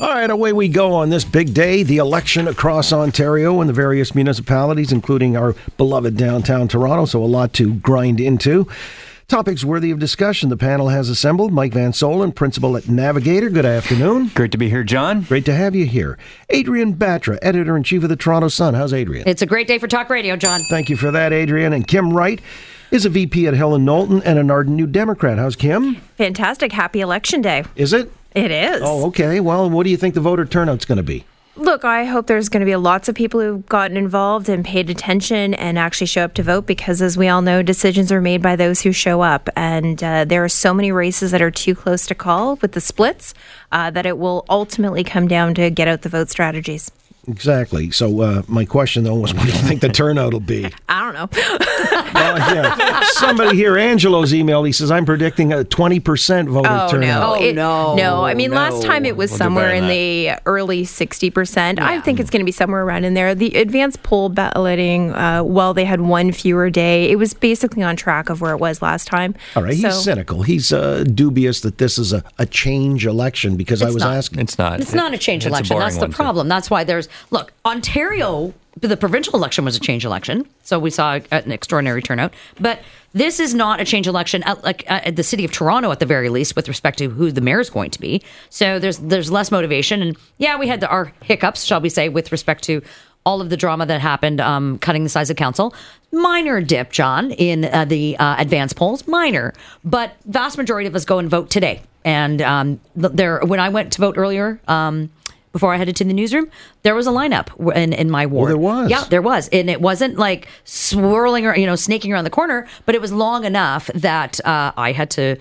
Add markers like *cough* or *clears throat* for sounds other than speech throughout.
All right, away we go on this big day, the election across Ontario and the various municipalities, including our beloved downtown Toronto. So, a lot to grind into. Topics worthy of discussion. The panel has assembled. Mike Van Soelen, principal at Navigator. Good afternoon. Great to be here, John. Great to have you here. Adrienne Batra, editor in chief of the Toronto Sun. How's Adrienne? It's a great day for talk radio, John. Thank you for that, Adrienne. And Kim Wright is a VP at Hill and Knowlton and an ardent New Democrat. How's Kim? Fantastic. Happy election day. Is it? It is. Oh, okay. Well, what do you think the voter turnout's going to be? Look, I hope there's going to be lots of people who've gotten involved and paid attention and actually show up to vote because, as we all know, decisions are made by those who show up. And uh, there are so many races that are too close to call with the splits uh, that it will ultimately come down to get out the vote strategies. Exactly. So uh, my question though was, what do you think the *laughs* turnout will be? I don't know. well, yeah. Somebody here, Angelo's email. He says, "I'm predicting a 20 percent voter oh, turnout." No. Oh It, no, no. I mean, no. last time it was We'll somewhere in than the early 60 percent. I think it's going to be somewhere around in there. The advanced poll balloting, uh, while they had one fewer day, it was basically on track of where it was last time. All right, he's cynical. He's uh, dubious that this is a, a change election because I was not. asking. It's not. It's not a change It's election. boring That's the one, too. problem. That's why there's look, Ontario, the provincial election was a change election, so we saw an extraordinary turnout. But this is not a change election, at, like at the city of Toronto, at the very least, with respect to who the mayor is going to be. So there's there's less motivation, and yeah, we had the, our hiccups, shall we say, with respect to all of the drama that happened, um, cutting the size of council. Minor dip, John, in uh, the uh, advance polls, minor, but vast majority of us go and vote today. And um, there, when I went to vote earlier, um, before I headed to the newsroom, there was a lineup in, in my ward. there was? Yeah, there was. And it wasn't like swirling or, you know, snaking around the corner, but it was long enough that uh, I had to,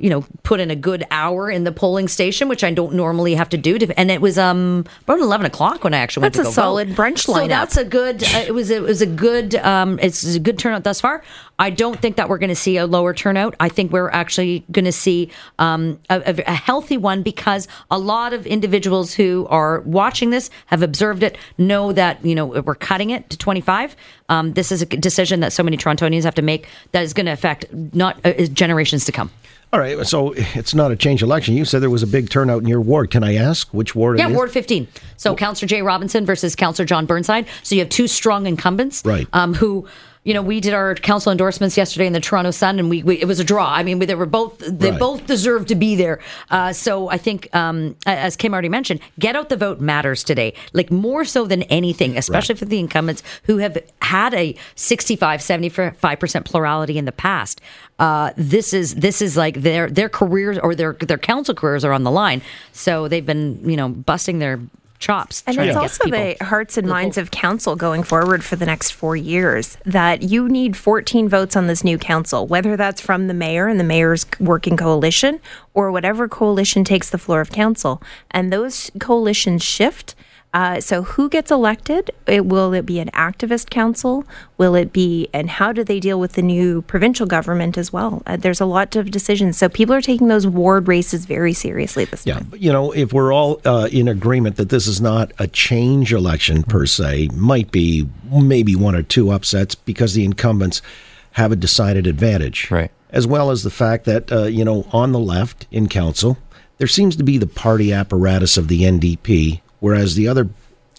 you know, put in a good hour in the polling station, which I don't normally have to do. To, and it was um about 11 o'clock when I actually went That's to a go solid vote. brunch So that's a good, uh, it was, it was a good, um, it's a good turnout thus far. I don't think that we're going to see a lower turnout. I think we're actually going to see um, a, a- a healthy one because a lot of individuals who are watching this have observed it, know that you know we're cutting it to 25. Um, this is a decision that so many Torontonians have to make that is going to affect not uh, generations to come. All right, so it's not a change election. You said there was a big turnout in your ward. Can I ask which ward Yeah, it is? Ward 15. So Councillor Jaye Robinson versus Councillor John Burnside. So you have two strong incumbents, Right. Um, who. You know, we did our council endorsements yesterday in the Toronto Sun, and we, we it was a draw. I mean, they were both they Right. both deserved to be there. Uh, so I think, um, as Kim already mentioned, get out the vote matters today, like more so than anything, especially for the incumbents who have had a 65, 75 percent plurality in the past. Uh, this is this is like their their careers or their their council careers are on the line. So they've been you know busting their chops. And it's also the hearts and minds of council going forward for the next four years that you need 14 votes on this new council, whether that's from the mayor and the mayor's working coalition or whatever coalition takes the floor of council. And those coalitions shift. Uh, so who gets elected? It, will it be an activist council? Will it be, and how do they deal with the new provincial government as well? Uh, there's a lot of decisions. So people are taking those ward races very seriously this Yeah, time. but, you know, if we're all uh, in agreement that this is not a change election per se, might be maybe one or two upsets because the incumbents have a decided advantage. Right. As well as the fact that, uh, you know, on the left in council, there seems to be the party apparatus of the NDP, whereas the other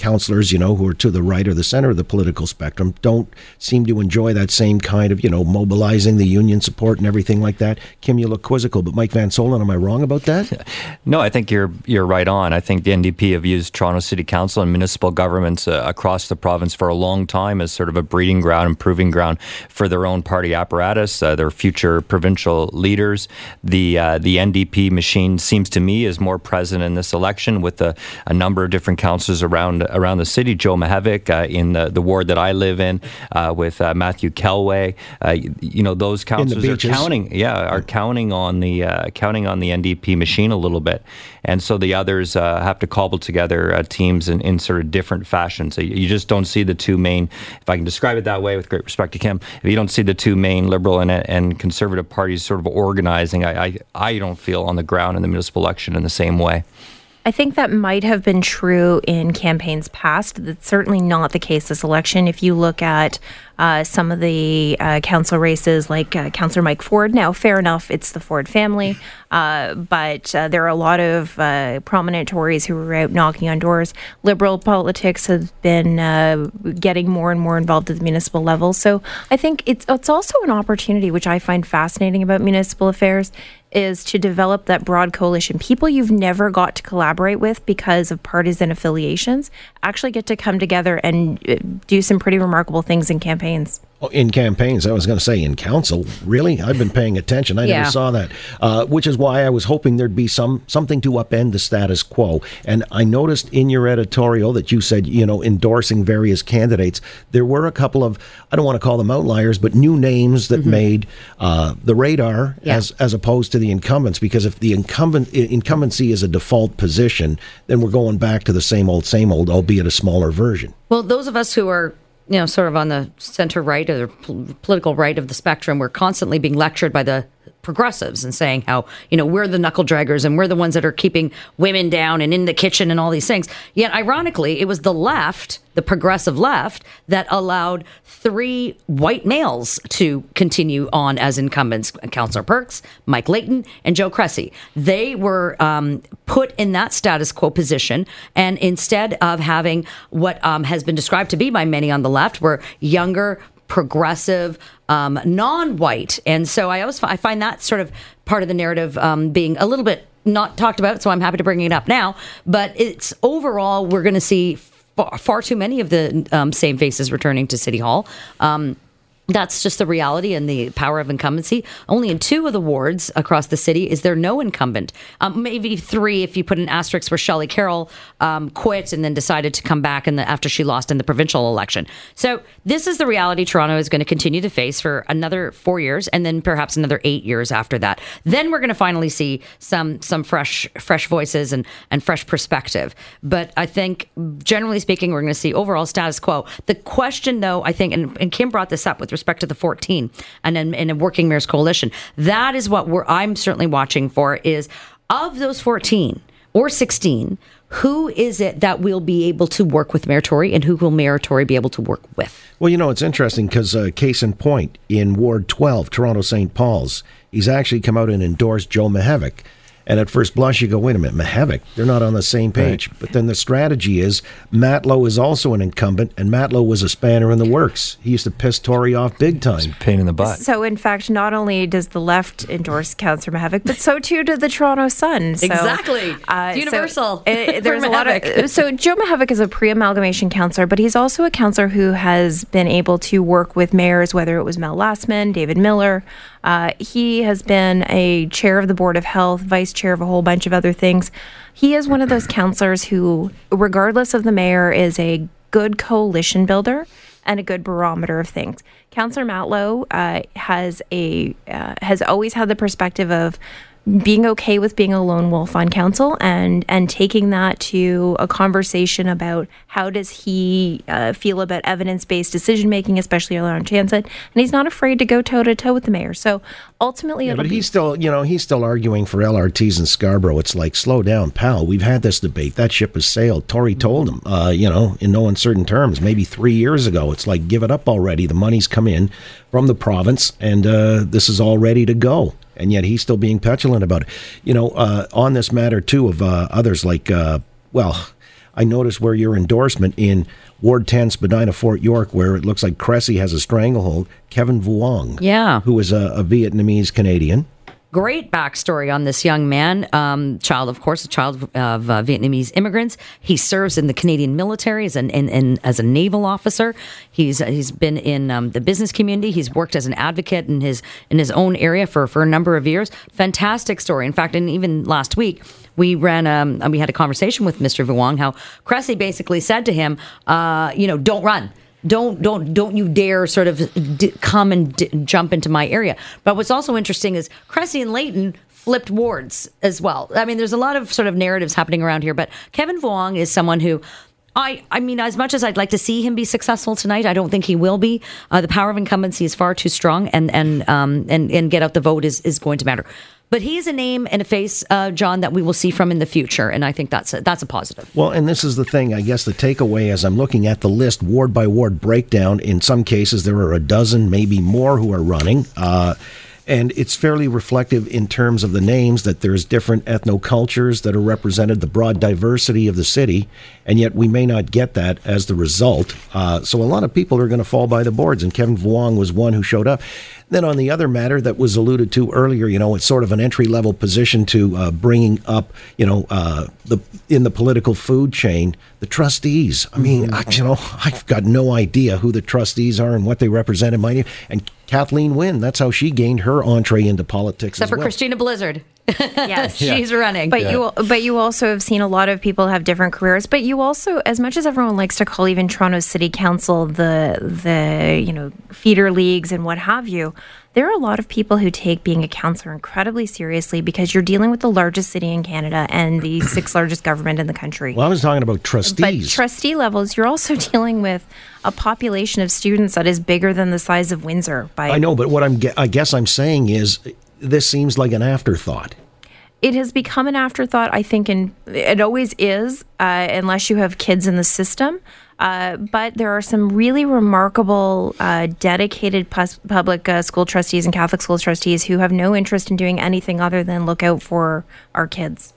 councillors, you know, who are to the right or the center of the political spectrum, don't seem to enjoy that same kind of, you know, mobilizing the union support and everything like that. Kim, you look quizzical, but Mike Van Soelen, am I wrong about that? *laughs* No, I think you're you're right on. I think the NDP have used Toronto City Council and municipal governments uh, across the province for a long time as sort of a breeding ground and proving ground for their own party apparatus, uh, their future provincial leaders. The uh, the NDP machine seems to me is more present in this election with a, a number of different councillors around around the city. Joe Mihevc uh, in the, the ward that I live in uh, with uh, Matthew Kellway. Uh, you, know those councillors are counting yeah, are counting on the uh, counting on the NDP machine a little bit, and so the others uh, have to cobble together uh, teams in, in sort of different fashion. So you you just don't see the two main, if I can describe it that way, with great respect to Kim, if you don't see the two main liberal and, and conservative parties sort of organizing, I, I I don't feel on the ground in the municipal election in the same way. I think that might have been true in campaigns past. That's certainly not the case this election. If you look at uh, some of the uh, council races, like uh, Councillor Mike Ford. Now, fair enough, it's the Ford family, uh, but uh, there are a lot of uh, prominent Tories who are out knocking on doors. Liberal politics has been uh, getting more and more involved at the municipal level. So I think it's it's also an opportunity, which I find fascinating about municipal affairs, is to develop that broad coalition. People you've never got to collaborate with because of partisan affiliations actually get to come together and do some pretty remarkable things in campaigns. Oh, in campaigns, I was going to say in council. Really, I've been paying attention. I Yeah. never saw that, uh, which is why I was hoping there'd be some something to upend the status quo. And I noticed in your editorial that you said, you know, endorsing various candidates. There were a couple of I don't want to call them outliers, but new names that made uh, the radar Mm-hmm. Yeah. as as opposed to the incumbents. Because if the incumbent incumbency is a default position, then we're going back to the same old, same old, albeit a smaller version. Well, those of us who are, you know, sort of on the center right or political right of the spectrum, we're constantly being lectured by the progressives and saying how, you know, we're the knuckle draggers and we're the ones that are keeping women down and in the kitchen and all these things. Yet, ironically, it was the left, the progressive left, that allowed three white males to continue on as incumbents Councillor Perks, Mike Layton, and Joe Cressy. They were um, put in that status quo position. And instead of having what um, has been described to be by many on the left, were younger, progressive, um, non-white, and so I always I find that sort of part of the narrative um, being a little bit not talked about. So I'm happy to bring it up now. But it's overall we're going to see far, far too many of the um, same faces returning to City Hall. Um, that's just the reality and the power of incumbency. Only in two of the wards across the city is there no incumbent. Um, maybe three if you put an asterisk where Shelley Carroll um, quit and then decided to come back in the, after she lost in the provincial election. So this is the reality Toronto is going to continue to face for another four years and then perhaps another eight years after that. Then we're going to finally see some some fresh fresh voices and and fresh perspective. But I think generally speaking, we're going to see overall status quo. The question, though, I think, and, and Kim brought this up with respect to the 14 and then in a working mayor's coalition. That is what we're I'm certainly watching for. Is of those 14 or 16, who is it that will be able to work with Mayor Tory and who will Mayor Tory be able to work with? Well, you know, it's interesting because, uh, case in point, in Ward 12, Toronto St. Paul's, he's actually come out and endorsed Joe Mihevc. And at first blush, you go, wait a minute, Mihevc, they're not on the same page. But then the strategy is Matlow is also an incumbent, and Matlow was a spanner in the works. He used to piss Tory off big time. Pain in the butt. So, in fact, not only does the left endorse Councillor Mihevc, but so too did the Toronto Sun. So, Exactly. uh, It's universal So, uh, for *laughs* there's a lot of. So, Joe Mihevc is a pre-amalgamation councillor, but he's also a councillor who has been able to work with mayors, whether it was Mel Lastman, David Miller. Uh, he has been a chair of the Board of Health, vice chair of a whole bunch of other things. He is one of those councillors who, regardless of the mayor, is a good coalition builder and a good barometer of things. Councillor Matlow uh, has a uh, has always had the perspective of being okay with being a lone wolf on council and and taking that to a conversation about how does he uh, feel about evidence based decision making, especially around transit, and he's not afraid to go toe to toe with the mayor. So ultimately, Yeah, but be he's still, you know, he's still arguing for LRTs in Scarborough. It's like, slow down, pal. We've had this debate. That ship has sailed. Tory told him, uh, you know, in no uncertain terms, maybe three years ago. It's like, give it up already. The money's come in from the province, and uh, this is all ready to go. And yet he's still being petulant about it. You know, uh, on this matter, too, of uh, others like, uh, well, I noticed where your endorsement in Ward 10, Spadina, Fort York, where it looks like Cressy has a stranglehold, Kevin Vuong Yeah. who is a, a Vietnamese Canadian. Great backstory on this young man, um, child, of course, a child of, uh, Vietnamese immigrants. He serves in the Canadian military as an in, in, as a naval officer. He's he's been in um, the business community. He's worked as an advocate in his in his own area for for a number of years. Fantastic story. In fact, and even last week. We ran, um, we had a conversation with Mr. Vuong. How Cressy basically said to him, uh, "You know, don't run don't don't don't you dare sort of d- come and d- jump into my area. But what's also interesting is Cressy and Layton flipped wards as well. I mean, there's a lot of sort of narratives happening around here. But Kevin Vuong is someone who. I, I mean, as much as I'd like to see him be successful tonight, I don't think he will be. Uh, the power of incumbency is far too strong, and and um and and get out the vote is is going to matter. But he is a name and a face, uh, John, that we will see from in the future, and I think that's a, that's a positive. Well, and this is the thing. I guess the takeaway as I'm looking at the list, ward by ward breakdown. In some cases, there are a dozen, maybe more, who are running. Uh, and it's fairly reflective in terms of the names that there's different ethnocultures that are represented, the broad diversity of the city, and yet we may not get that as the result. Uh, so a lot of people are going to fall by the boards, and Kevin Vuong was one who showed up. Then on the other matter that was alluded to earlier, you know, it's sort of an entry level position to uh, bringing up, you know, uh, the in the political food chain, the trustees. I mean, mm-hmm. I, you know, I've got no idea who the trustees are and what they represent in my and Kathleen Wynne. That's how she gained her entree into politics. Except for well. Christina Blizzard. *laughs* yes, she's running. But yeah. you, but you also have seen a lot of people have different careers. But you also, as much as everyone likes to call even Toronto City Council the the you know feeder leagues and what have you, there are a lot of people who take being a counselor incredibly seriously because you're dealing with the largest city in Canada and the *clears throat* sixth largest government in the country. Well, I was talking about trustees. But trustee levels, you're also *laughs* dealing with a population of students that is bigger than the size of Windsor. By I know, but what I'm I guess I'm saying is this seems like an afterthought it has become an afterthought, I think, and it always is, uh, unless you have kids in the system. Uh, but there are some really remarkable, uh, dedicated pus- public uh, school trustees and Catholic school trustees who have no interest in doing anything other than look out for our kids.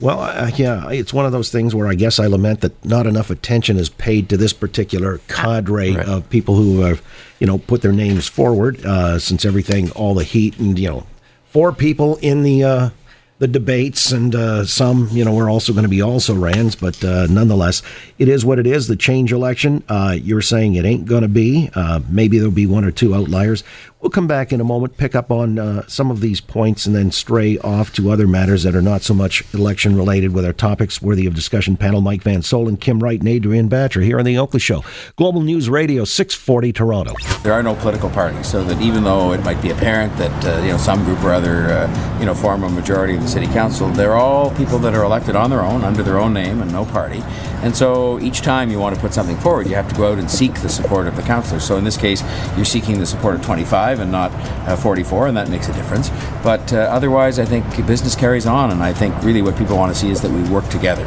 Well, uh, yeah, it's one of those things where I guess I lament that not enough attention is paid to this particular cadre right. of people who have, you know, put their names forward. Uh, since everything, all the heat, and you know, four people in the uh, the debates, and uh, some, you know, we're also going to be also rans, but uh, nonetheless, it is what it is. The change election, uh, you're saying it ain't going to be. Uh, maybe there'll be one or two outliers. We'll come back in a moment, pick up on uh, some of these points, and then stray off to other matters that are not so much election related with our topics worthy of discussion panel. Mike Van Soelen, Kim Wright, and Adrienne Batra here on The Oakley Show. Global News Radio, 640 Toronto. There are no political parties, so that even though it might be apparent that uh, you know some group or other uh, you know form a majority of the city council, they're all people that are elected on their own, under their own name, and no party. And so each time you want to put something forward, you have to go out and seek the support of the councillors. So in this case, you're seeking the support of 25 and not uh, 44, and that makes a difference. But uh, otherwise, I think business carries on, and I think really what people want to see is that we work together.